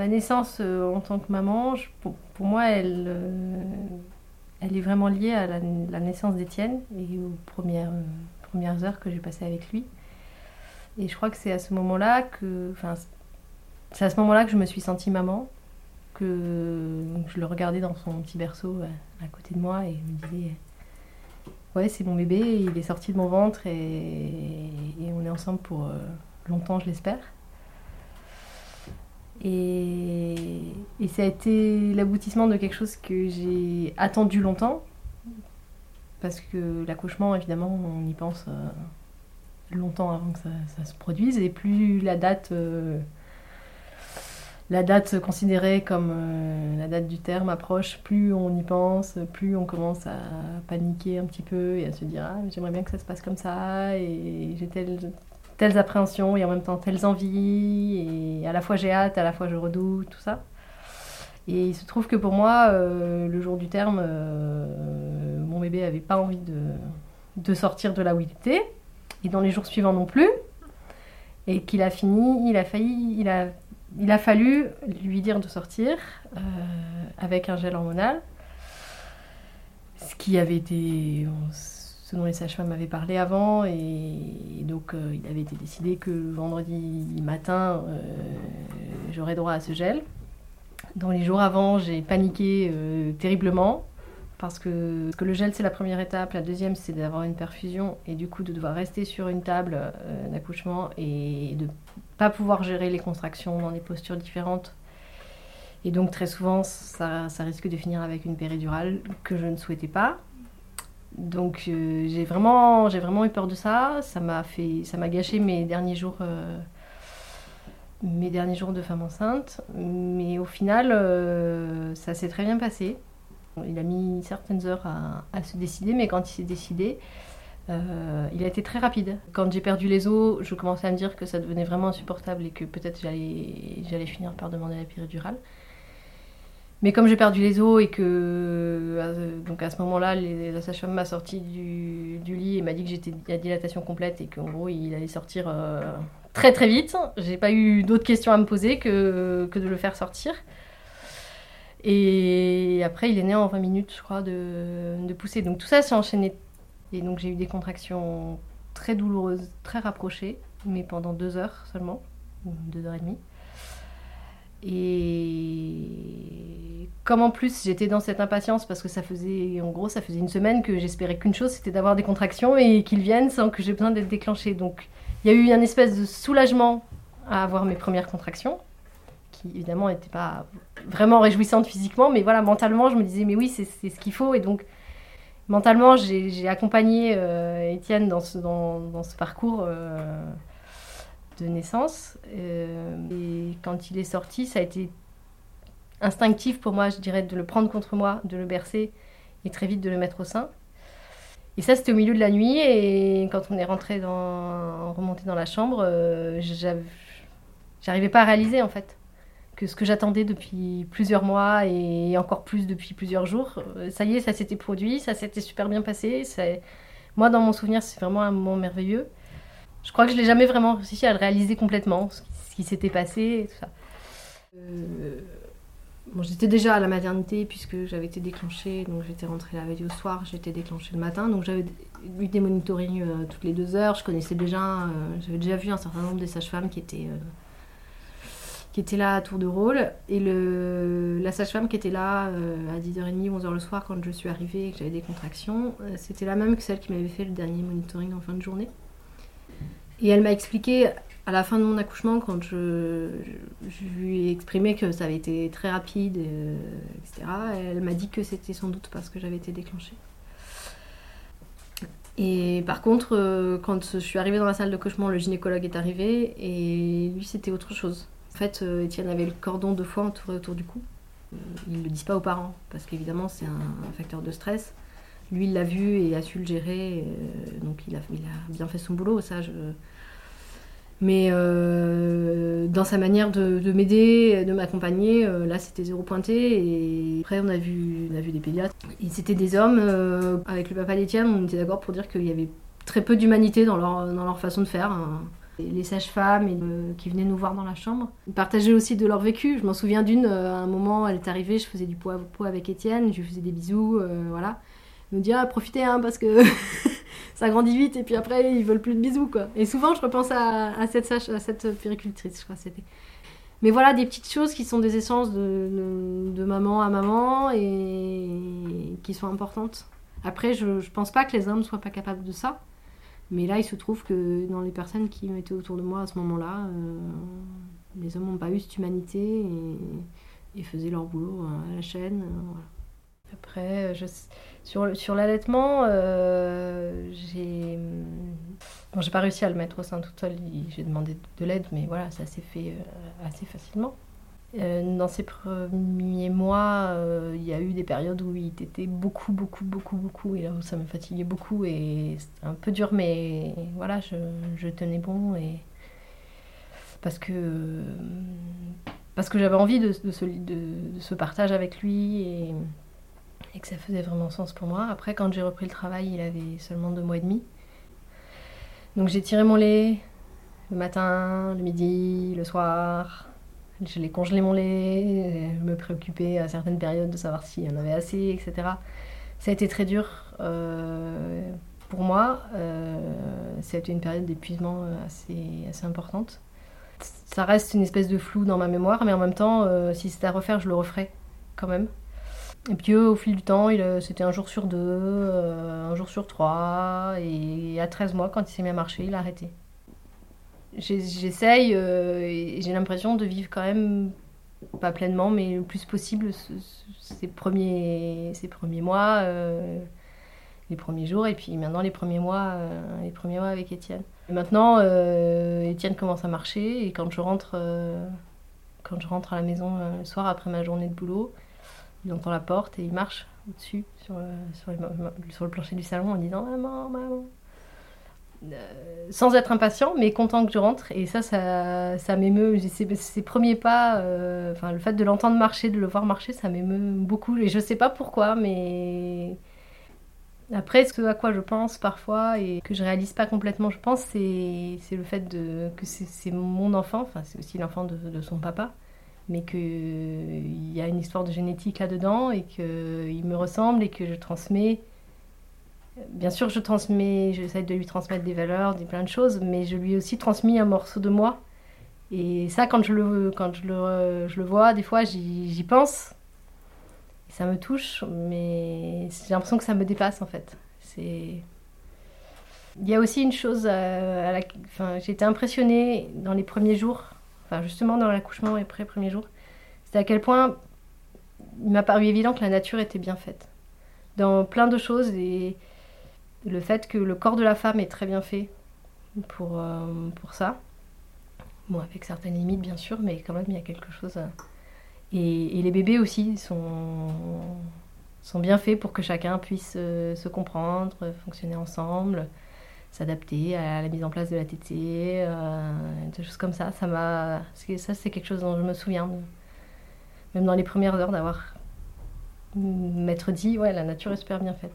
ma naissance en tant que maman, pour, moi, elle, elle est vraiment liée à la, naissance d'Étienne et aux premières, premières heures que j'ai passées avec lui. Et je crois que c'est à ce moment-là que, c'est à ce moment-là que je me suis sentie maman, que je le regardais dans son petit berceau à, côté de moi et je me disais, ouais, c'est mon bébé, il est sorti de mon ventre et, on est ensemble pour euh, longtemps, je l'espère. Et, ça a été l'aboutissement de quelque chose que j'ai attendu longtemps, parce que l'accouchement, évidemment, on y pense euh, longtemps avant que ça, se produise, et plus la date, euh, la date considérée comme euh, la date du terme approche, plus on y pense, plus on commence à paniquer un petit peu et à se dire ah, j'aimerais bien que ça se passe comme ça, et j'ai telles, telles appréhensions et en même temps telles envies, et à la fois j'ai hâte, à la fois je redoute, tout ça. Et il se trouve que pour moi, euh, le jour du terme, mon bébé avait pas envie de, de sortir de là où il était et dans les jours suivants non plus, et qu'il a fini, il a failli, il a, il a fallu lui dire de sortir euh, avec un gel hormonal, ce qui avait été, ce dont les sages-femmes avaient parlé avant, et, donc euh, il avait été décidé que vendredi matin, euh, j'aurais droit à ce gel. Dans les jours avant, j'ai paniqué terriblement parce que, que le gel c'est la première étape, la deuxième c'est d'avoir une perfusion et du coup de devoir rester sur une table euh, d'accouchement et de pas pouvoir gérer les contractions dans des postures différentes. Et donc très souvent ça risque de finir avec une péridurale que je ne souhaitais pas. Donc euh, j'ai vraiment, vraiment eu peur de ça. Ça m'a fait, ça m'a gâché mes derniers jours, euh, mes derniers jours de femme enceinte. Mais au final, ça s'est très bien passé. Il a mis certaines heures à, se décider, mais quand il s'est décidé, euh, il a été très rapide. Quand j'ai perdu les os, je commençais à me dire que ça devenait vraiment insupportable et que peut-être j'allais, j'allais finir par demander la péridurale. Mais comme j'ai perdu les os et que euh, donc à ce moment-là, la sage-femme m'a sorti du, lit et m'a dit que j'étais à dilatation complète et qu'en gros il allait sortir euh, très très vite, j'ai pas eu d'autres questions à me poser que, que de le faire sortir. Et après, il est né en 20 minutes, je crois, de, de pousser. Donc tout ça s'est enchaîné. Et donc j'ai eu des contractions très douloureuses, très rapprochées, mais pendant deux heures seulement, deux heures et demie. Et comme en plus j'étais dans cette impatience parce que ça faisait, en gros, ça faisait une semaine que j'espérais qu'une chose, c'était d'avoir des contractions et qu'ils viennent sans que j'ai besoin d'être déclenchée. Donc il y a eu une espèce de soulagement à avoir mes premières contractions qui évidemment n'était pas vraiment réjouissante physiquement, mais voilà, mentalement, je me disais, mais oui, c'est ce qu'il faut. Et donc, mentalement, j'ai accompagné euh, Étienne dans ce, dans, dans ce parcours euh, de naissance. Euh, et quand il est sorti, ça a été instinctif pour moi, je dirais, de le prendre contre moi, de le bercer et très vite de le mettre au sein. Et ça, c'était au milieu de la nuit. Et quand on est rentré dans, remonté dans la chambre, j'arrivais pas à réaliser en fait ce que j'attendais depuis plusieurs mois et encore plus depuis plusieurs jours, euh, ça y est, ça s'était produit, ça s'était super bien passé. Moi, dans mon souvenir, c'est vraiment un moment merveilleux. Je crois que je l'ai jamais vraiment réussi à le réaliser complètement, ce qui s'était passé et tout ça. Euh, j'étais déjà à la maternité puisque j'avais été déclenchée, donc j'étais rentrée la veille au soir, j'étais déclenchée le matin, donc j'avais eu des monitorings euh, toutes les deux heures. Je connaissais déjà, j'avais déjà vu un certain nombre des sages-femmes qui étaient qui était là à tour de rôle. Et la sage-femme qui était là euh, à 10h30, 11h le soir quand je suis arrivée et que j'avais des contractions, euh, c'était la même que celle qui m'avait fait le dernier monitoring en fin de journée. Et elle m'a expliqué à la fin de mon accouchement, quand je, lui ai exprimé que ça avait été très rapide, euh, etc., elle m'a dit que c'était sans doute parce que j'avais été déclenchée. Et par contre, quand je suis arrivée dans la salle de couchement, le gynécologue est arrivé et lui, c'était autre chose. En fait, euh, Étienne avait le cordon deux fois entouré autour du cou. Euh, ils ne le disent pas aux parents, parce qu'évidemment, c'est un, facteur de stress. Lui, il l'a vu et a su le gérer, euh, donc il a, bien fait son boulot, ça. Mais dans sa manière de, m'aider, de m'accompagner, là c'était zéro pointé. Et après on a vu, on a vu des pédiatres. Et c'était des hommes. avec le papa d'Étienne, on était d'accord pour dire qu'il y avait très peu d'humanité dans leur, dans leur façon de faire. Hein. Les sages-femmes qui venaient nous voir dans la chambre. Ils partageaient aussi de leur vécu. Je m'en souviens d'une, à un moment, elle est arrivée, je faisais du pot avec Étienne, je lui faisais des bisous, voilà. Elle me dit, ah, profitez, hein, parce que ça grandit vite, et puis après, ils veulent plus de bisous, quoi. Et souvent, je repense à, cette, sage, à cette péricultrice, je crois, c'était. Mais voilà, des petites choses qui sont des essences de, maman à maman et qui sont importantes. Après, je, ne pense pas que les hommes soient pas capables de ça. Mais là, il se trouve que dans les personnes qui étaient autour de moi à ce moment-là, euh, les hommes n'ont pas eu cette humanité et, faisaient leur boulot à la chaîne. Euh, Après, je, sur, l'allaitement, euh, j'ai. Bon, j'ai pas réussi à le mettre au sein toute seule, j'ai demandé de l'aide, mais voilà, ça s'est fait assez facilement. Euh, dans ces premiers mois, euh, il y a eu des périodes où il était beaucoup, beaucoup, beaucoup, beaucoup, et là où ça me fatiguait beaucoup, et c'était un peu dur, mais voilà, je, tenais bon, et parce que, parce que j'avais envie de, de, ce, de, ce, partage avec lui, et, et que ça faisait vraiment sens pour moi. Après, quand j'ai repris le travail, il avait seulement deux mois et demi. Donc j'ai tiré mon lait le matin, le midi, le soir, je l'ai congelé mon lait, je me préoccupais à certaines périodes de savoir s'il y en avait assez, etc. Ça a été très dur euh, pour moi. Euh, ça a été une période d'épuisement euh, assez, assez importante. Ça reste une espèce de flou dans ma mémoire, mais en même temps, si c'était à refaire, je le referais quand même. Et puis au fil du temps, c'était un jour sur deux, un jour sur trois, et à 13 mois, quand il s'est mis à marcher, il a arrêté j'essaye euh, j'ai l'impression de vivre quand même, pas pleinement, mais le plus possible ces, premiers, ces premiers mois, euh, les premiers jours, et puis maintenant les premiers mois, euh, les premiers mois avec Étienne. maintenant, Étienne commence à marcher, et quand je rentre, quand je rentre à la maison le soir après ma journée de boulot, il entend la porte et il marche au-dessus, sur, sur, sur, le plancher du salon, en disant Maman, maman. Euh, sans être impatient, mais content que je rentre. Et ça, ça, ça m'émeut. Ces, premiers pas, euh, le fait de l'entendre marcher, de le voir marcher, ça m'émeut beaucoup. Et je sais pas pourquoi, mais. Après, ce à quoi je pense parfois et que je réalise pas complètement, je pense, c'est le fait de, que c'est mon enfant, c'est aussi l'enfant de, de, son papa, mais qu'il y a une histoire de génétique là-dedans et qu'il me ressemble et que je transmets Bien sûr, je transmets, j'essaie de lui transmettre des valeurs, des plein de choses, mais je lui ai aussi transmis un morceau de moi. Et ça, quand je le, quand je le, je le vois, des fois, j'y pense. ça me touche, mais j'ai l'impression que ça me dépasse en fait. C'est. Il y a aussi une chose, à enfin, j'ai été impressionnée dans les premiers jours, justement dans l'accouchement et après premiers jours, c'est à quel point il m'a paru évident que la nature était bien faite dans plein de choses et le fait que le corps de la femme est très bien fait pour, euh, ça. Bon, avec certaines limites, bien sûr, mais quand même, il y a quelque chose. Et, les bébés aussi sont, sont bien faits pour que chacun puisse euh, se comprendre, fonctionner ensemble, s'adapter à la mise en place de la tétée, des choses comme ça. Ça, m'a, ça, c'est quelque chose dont je me souviens, même dans les premières heures, d'avoir m'être dit, ouais, la nature est super bien faite.